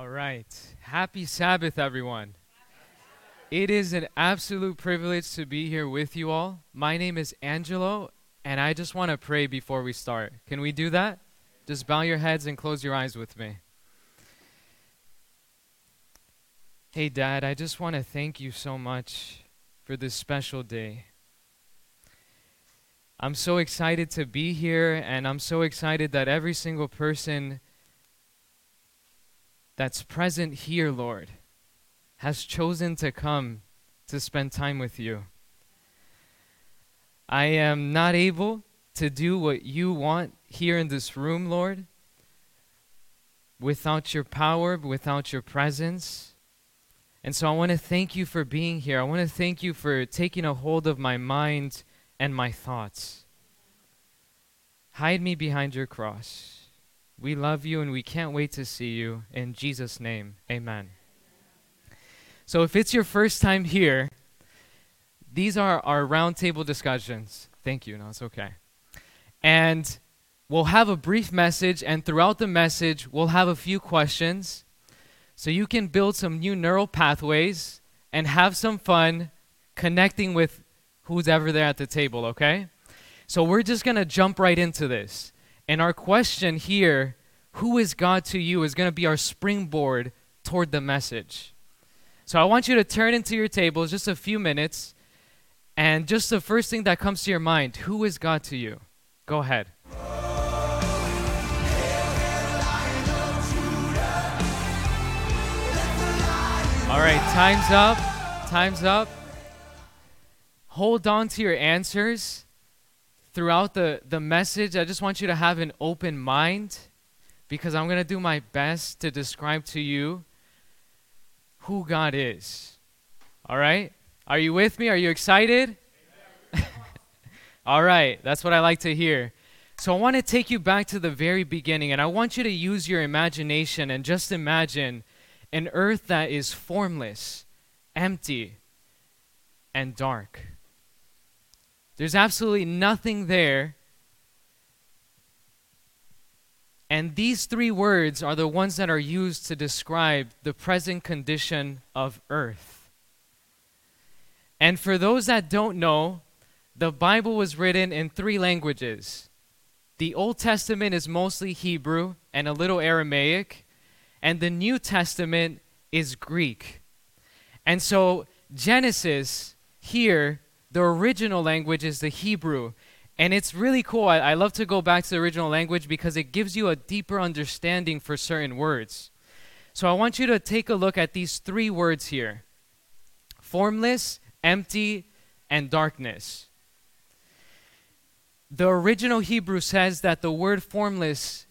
All right. Happy Sabbath, everyone. It is an absolute privilege to be here with you all. My name is Angelo, and I just want to pray before we start. Can we do that? Just bow your heads and close your eyes with me. Hey, Dad, I just want to thank you so much for this special day. I'm so excited to be here, and I'm so excited that every single person that's present here, Lord, has chosen to come to spend time with you. I am not able to do what you want here in this room, Lord, without your power, without your presence. And so I want to thank you for being here. I want to thank you for taking a hold of my mind and my thoughts. Hide me behind your cross. We love you and we can't wait to see you. In Jesus' name, amen. So, if it's your first time here, these are our roundtable discussions. Thank you. No, it's okay. And we'll have a brief message, and throughout the message, we'll have a few questions. So you can build some new neural pathways and have some fun connecting with who's ever there at the table, okay? So we're just going to jump right into this. And our question here, who is God to you, is going to be our springboard toward the message. So I want you to turn into your tables just a few minutes. And just the first thing that comes to your mind, who is God to you? Go ahead. All right, time's up. Time's up. Hold on to your answers throughout the, the message, I just want you to have an open mind because I'm going to do my best to describe to you who God is. All right? Are you with me? Are you excited? All right, that's what I like to hear. So I want to take you back to the very beginning, and I want you to use your imagination and just imagine an earth that is formless, empty, and dark. There's absolutely nothing there. And these three words are the ones that are used to describe the present condition of earth. And for those that don't know, the Bible was written in three languages. The Old Testament is mostly Hebrew and a little Aramaic, and the New Testament is Greek. And so Genesis here the original language is the Hebrew. And it's really cool. I, I, love to go back to the original language because it gives you a deeper understanding for certain words. So I want you to take a look at these three words here formless, empty, and darkness. The original Hebrew says that the word formless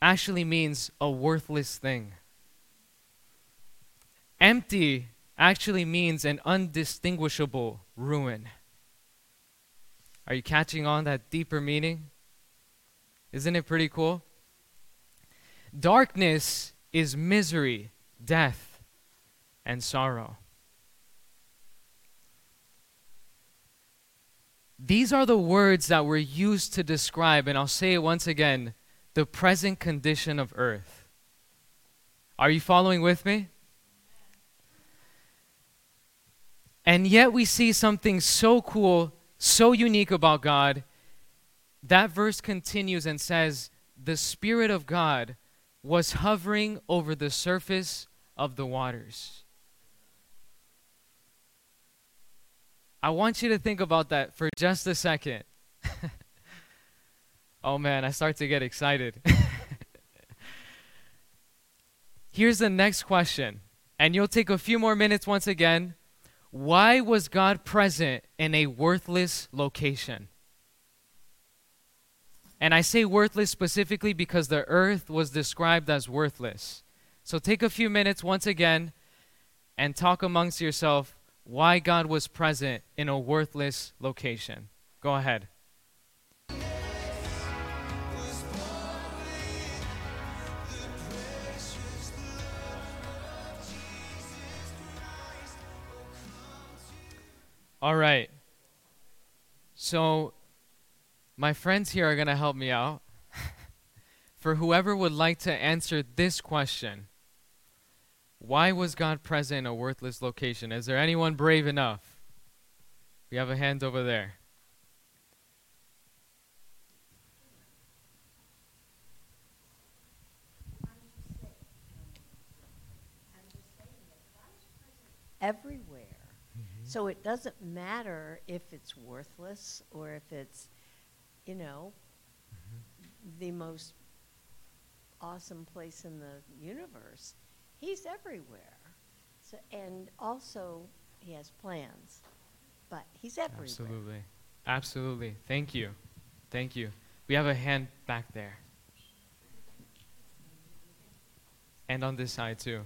actually means a worthless thing. Empty actually means an undistinguishable ruin. Are you catching on that deeper meaning? Isn't it pretty cool? Darkness is misery, death, and sorrow. These are the words that were used to describe, and I'll say it once again, the present condition of earth. Are you following with me? And yet we see something so cool, so unique about God. That verse continues and says, The Spirit of God was hovering over the surface of the waters. I want you to think about that for just a second. oh man, I start to get excited. Here's the next question, and you'll take a few more minutes once again why was God present in a worthless location? And I say worthless specifically because the earth was described as worthless. So take a few minutes once again and talk amongst yourself why God was present in a worthless location. Go ahead. All right. So, my friends here are going to help me out. For whoever would like to answer this question, Why was God present in a worthless location? Is there anyone brave enough? We have a hand over there. everywhere. So it doesn't matter if it's worthless or if it's, you know, mm-hmm. the most awesome place in the universe. He's everywhere. So, and also, he has plans, but he's everywhere. Absolutely. Absolutely. Thank you. Thank you. We have a hand back there. And on this side too.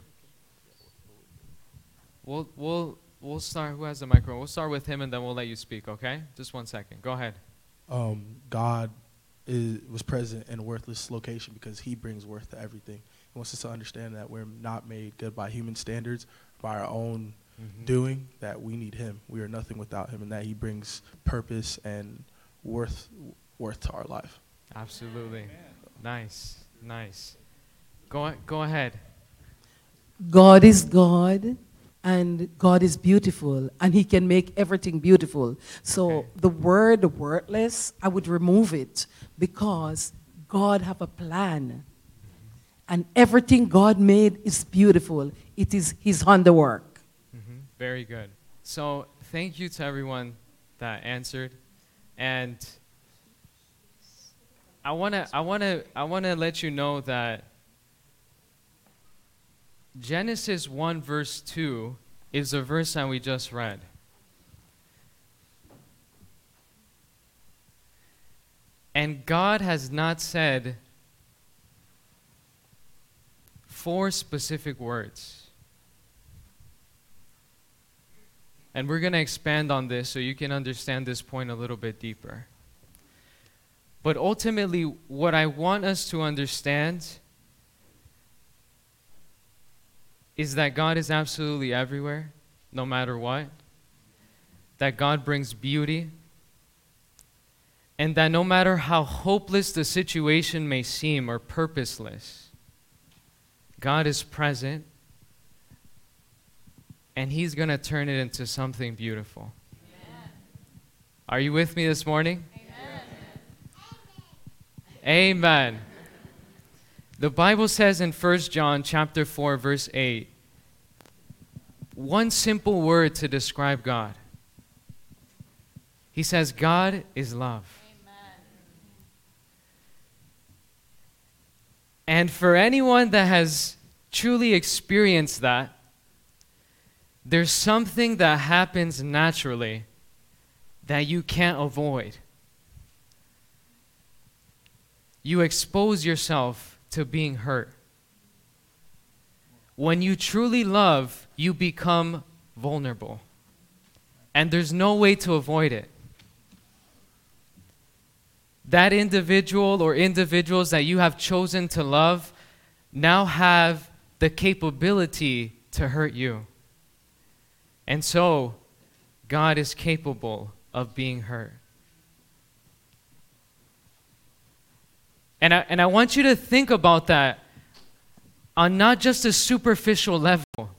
We'll we'll we'll start who has the microphone? We'll start with him and then we'll let you speak, okay? Just one second. Go ahead. um, God is, was present in a worthless location because He brings worth to everything. He wants us to understand that we're not made good by human standards, by our own Mhm. doing. That we need Him. We are nothing without Him, and that He brings purpose and worth worth to our life. Absolutely. Nice. Nice. Go go ahead. God is God and God is beautiful and he can make everything beautiful. So Okay. the word worthless, I would remove it because God have a plan. And everything God made is beautiful. It is his handiwork. hmm Very good. So thank you to everyone that answered, and I wanna I wanna I wanna let you know that Genesis one verse two is the verse that we just read. And God has not said four specific words. And we're going to expand on this so you can understand this point a little bit deeper. But ultimately, what I want us to understand is that God is absolutely everywhere, no matter what. That God brings beauty. And that no matter how hopeless the situation may seem or purposeless, God is present and He's going to turn it into something beautiful. Are you with me this morning? Amen. Amen. The Bible says in 1 John chapter 4 verse 8 one simple word to describe God. He says God is love. And for anyone that has truly experienced that, there's something that happens naturally that you can't avoid. You expose yourself to being hurt. When you truly love, you become vulnerable. And there's no way to avoid it. That individual or individuals that you have chosen to love now have the capability to hurt you. And so, God is capable of being hurt. And I, and I want you to think about that on not just a superficial level.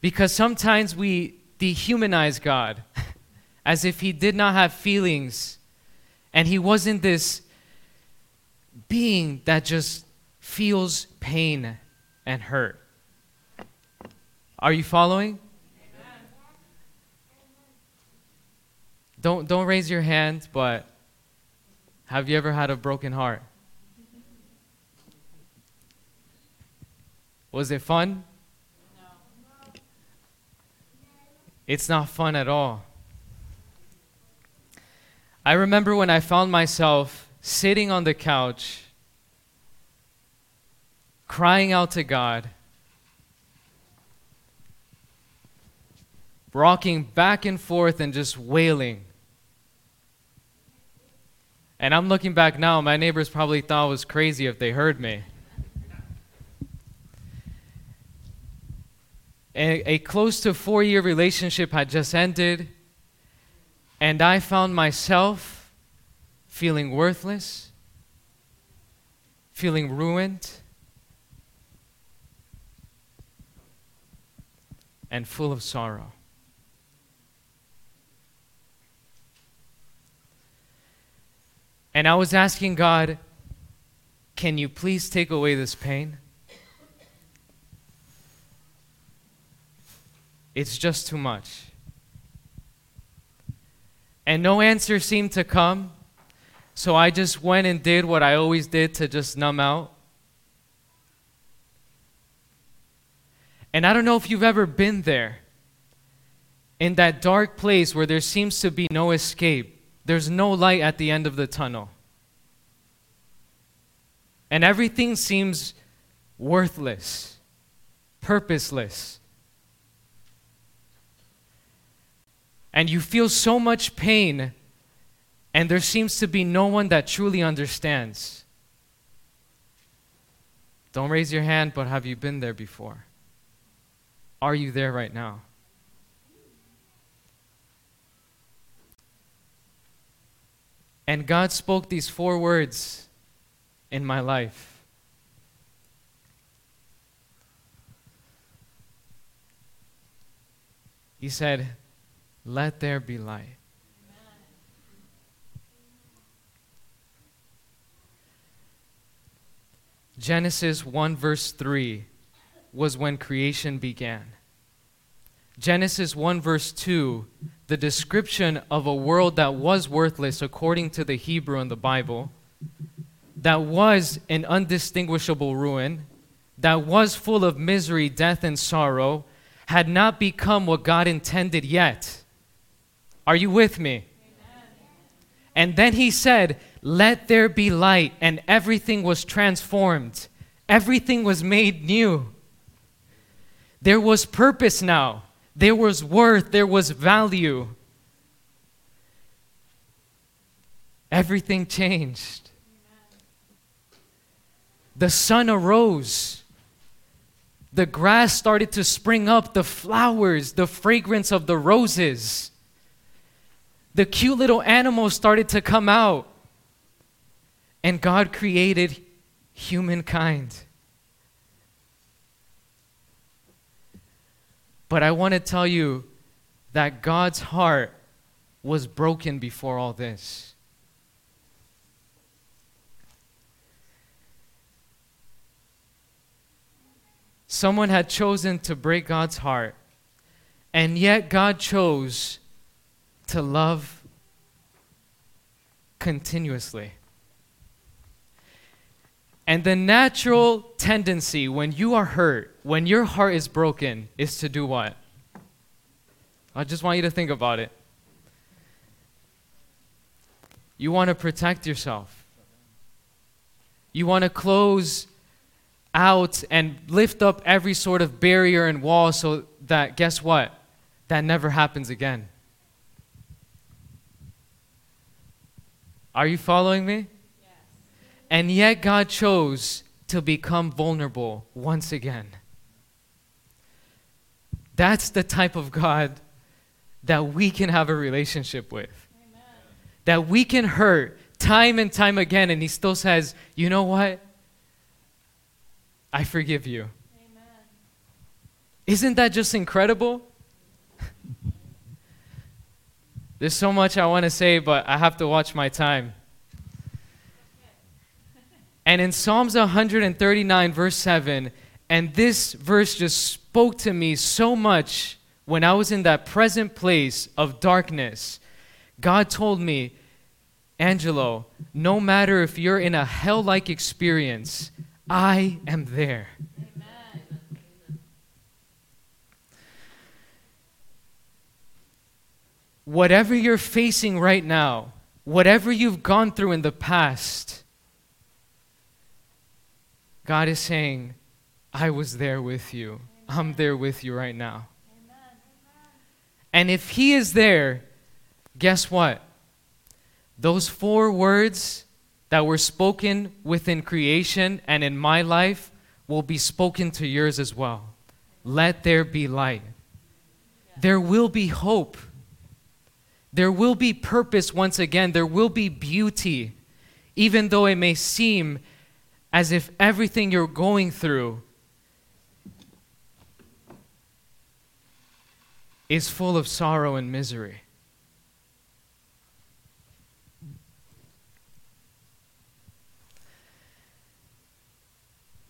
Because sometimes we dehumanize God as if He did not have feelings and He wasn't this being that just feels pain and hurt. Are you following? Don't don't raise your hand, but have you ever had a broken heart? Was it fun? No. It's not fun at all. I remember when I found myself sitting on the couch, crying out to God, rocking back and forth and just wailing. And I'm looking back now, my neighbors probably thought I was crazy if they heard me. A, a close to four year relationship had just ended, and I found myself feeling worthless, feeling ruined, and full of sorrow. And I was asking God, can you please take away this pain? It's just too much. And no answer seemed to come. So I just went and did what I always did to just numb out. And I don't know if you've ever been there in that dark place where there seems to be no escape. There's no light at the end of the tunnel. And everything seems worthless, purposeless. And you feel so much pain, and there seems to be no one that truly understands. Don't raise your hand, but have you been there before? Are you there right now? And God spoke these four words in my life. He said, Let there be light. Genesis 1, verse 3 was when creation began. Genesis 1, verse 2, the description of a world that was worthless according to the Hebrew in the Bible, that was an undistinguishable ruin, that was full of misery, death, and sorrow, had not become what God intended yet. Are you with me? Amen. And then he said, Let there be light, and everything was transformed. Everything was made new. There was purpose now, there was worth, there was value. Everything changed. The sun arose. The grass started to spring up, the flowers, the fragrance of the roses. The cute little animals started to come out. And God created humankind. But I want to tell you that God's heart was broken before all this. Someone had chosen to break God's heart, and yet God chose to love continuously. And the natural tendency when you are hurt, when your heart is broken, is to do what? I just want you to think about it. You want to protect yourself. You want to close out and lift up every sort of barrier and wall so that, guess what? That never happens again. Are you following me? And yet God chose to become vulnerable once again. That's the type of God that we can have a relationship with. Amen. That we can hurt time and time again, and He still says, You know what? I forgive you. Amen. Isn't that just incredible? There's so much I want to say, but I have to watch my time. And in Psalms 139, verse 7, and this verse just spoke to me so much when I was in that present place of darkness. God told me, Angelo, no matter if you're in a hell like experience, I am there. Whatever you're facing right now, whatever you've gone through in the past, God is saying, I was there with you. I'm there with you right now. And if He is there, guess what? Those four words that were spoken within creation and in my life will be spoken to yours as well. Let there be light. There will be hope. There will be purpose once again. There will be beauty, even though it may seem as if everything you're going through is full of sorrow and misery.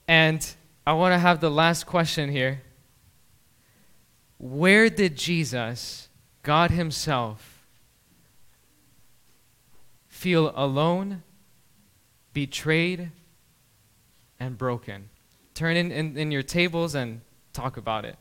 And I want to have the last question here. Where did Jesus, God Himself, feel alone, betrayed, and broken? Turn in, in, in your tables and talk about it.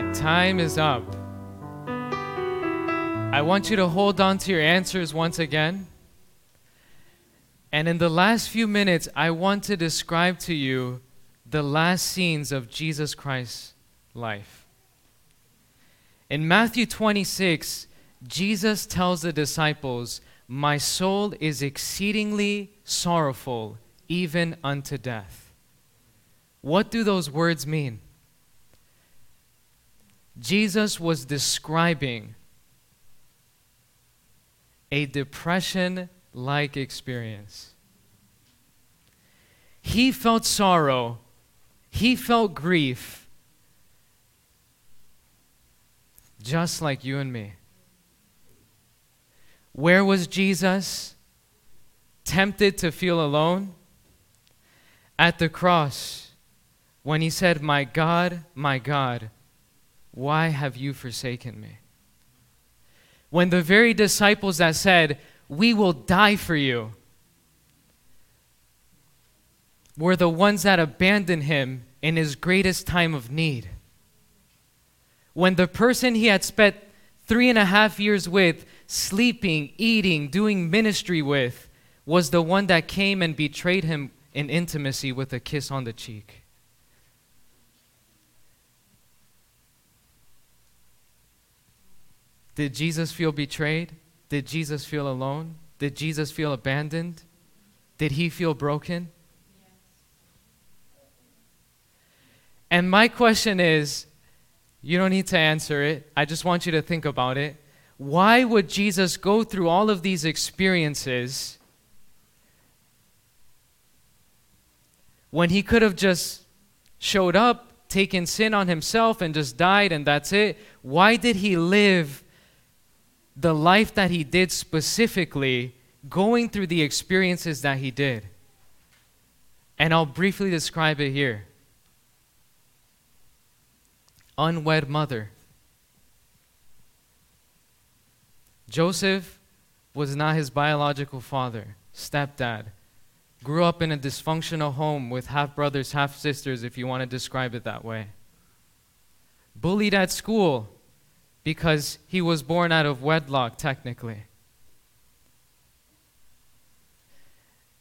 Right, time is up. I want you to hold on to your answers once again. And in the last few minutes, I want to describe to you the last scenes of Jesus Christ's life. In Matthew 26, Jesus tells the disciples, My soul is exceedingly sorrowful, even unto death. What do those words mean? Jesus was describing a depression like experience. He felt sorrow, he felt grief, just like you and me. Where was Jesus? Tempted to feel alone? At the cross, when he said, My God, my God, why have you forsaken me? When the very disciples that said, We will die for you, were the ones that abandoned him in his greatest time of need. When the person he had spent three and a half years with, sleeping, eating, doing ministry with, was the one that came and betrayed him in intimacy with a kiss on the cheek. Did Jesus feel betrayed? Did Jesus feel alone? Did Jesus feel abandoned? Did he feel broken? And my question is you don't need to answer it. I just want you to think about it. Why would Jesus go through all of these experiences when he could have just showed up, taken sin on himself, and just died, and that's it? Why did he live the life that he did specifically, going through the experiences that he did? And I'll briefly describe it here unwed mother. Joseph was not his biological father, stepdad. Grew up in a dysfunctional home with half brothers, half sisters, if you want to describe it that way. Bullied at school because he was born out of wedlock, technically.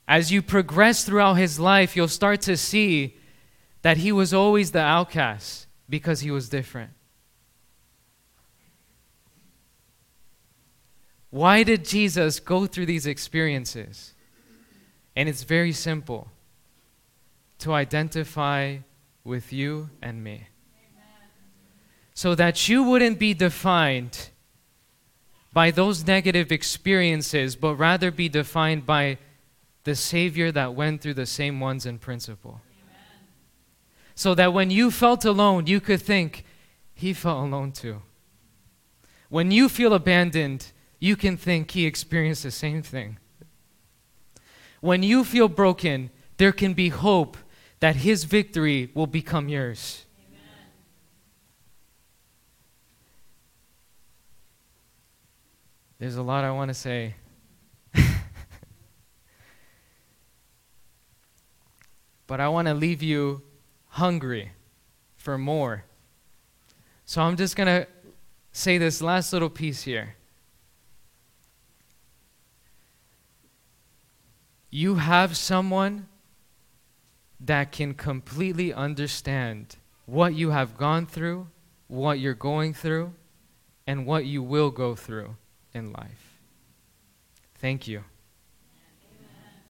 As you progress throughout his life, you'll start to see that he was always the outcast because he was different. Why did Jesus go through these experiences? And it's very simple to identify with you and me. So that you wouldn't be defined by those negative experiences, but rather be defined by the Savior that went through the same ones in principle so that when you felt alone, you could think, He felt alone too. When you feel abandoned, you can think He experienced the same thing. When you feel broken, there can be hope that His victory will become yours. There's a lot I want to say. but I want to leave you hungry for more. So I'm just going to say this last little piece here. You have someone that can completely understand what you have gone through, what you're going through, and what you will go through in life. Thank you.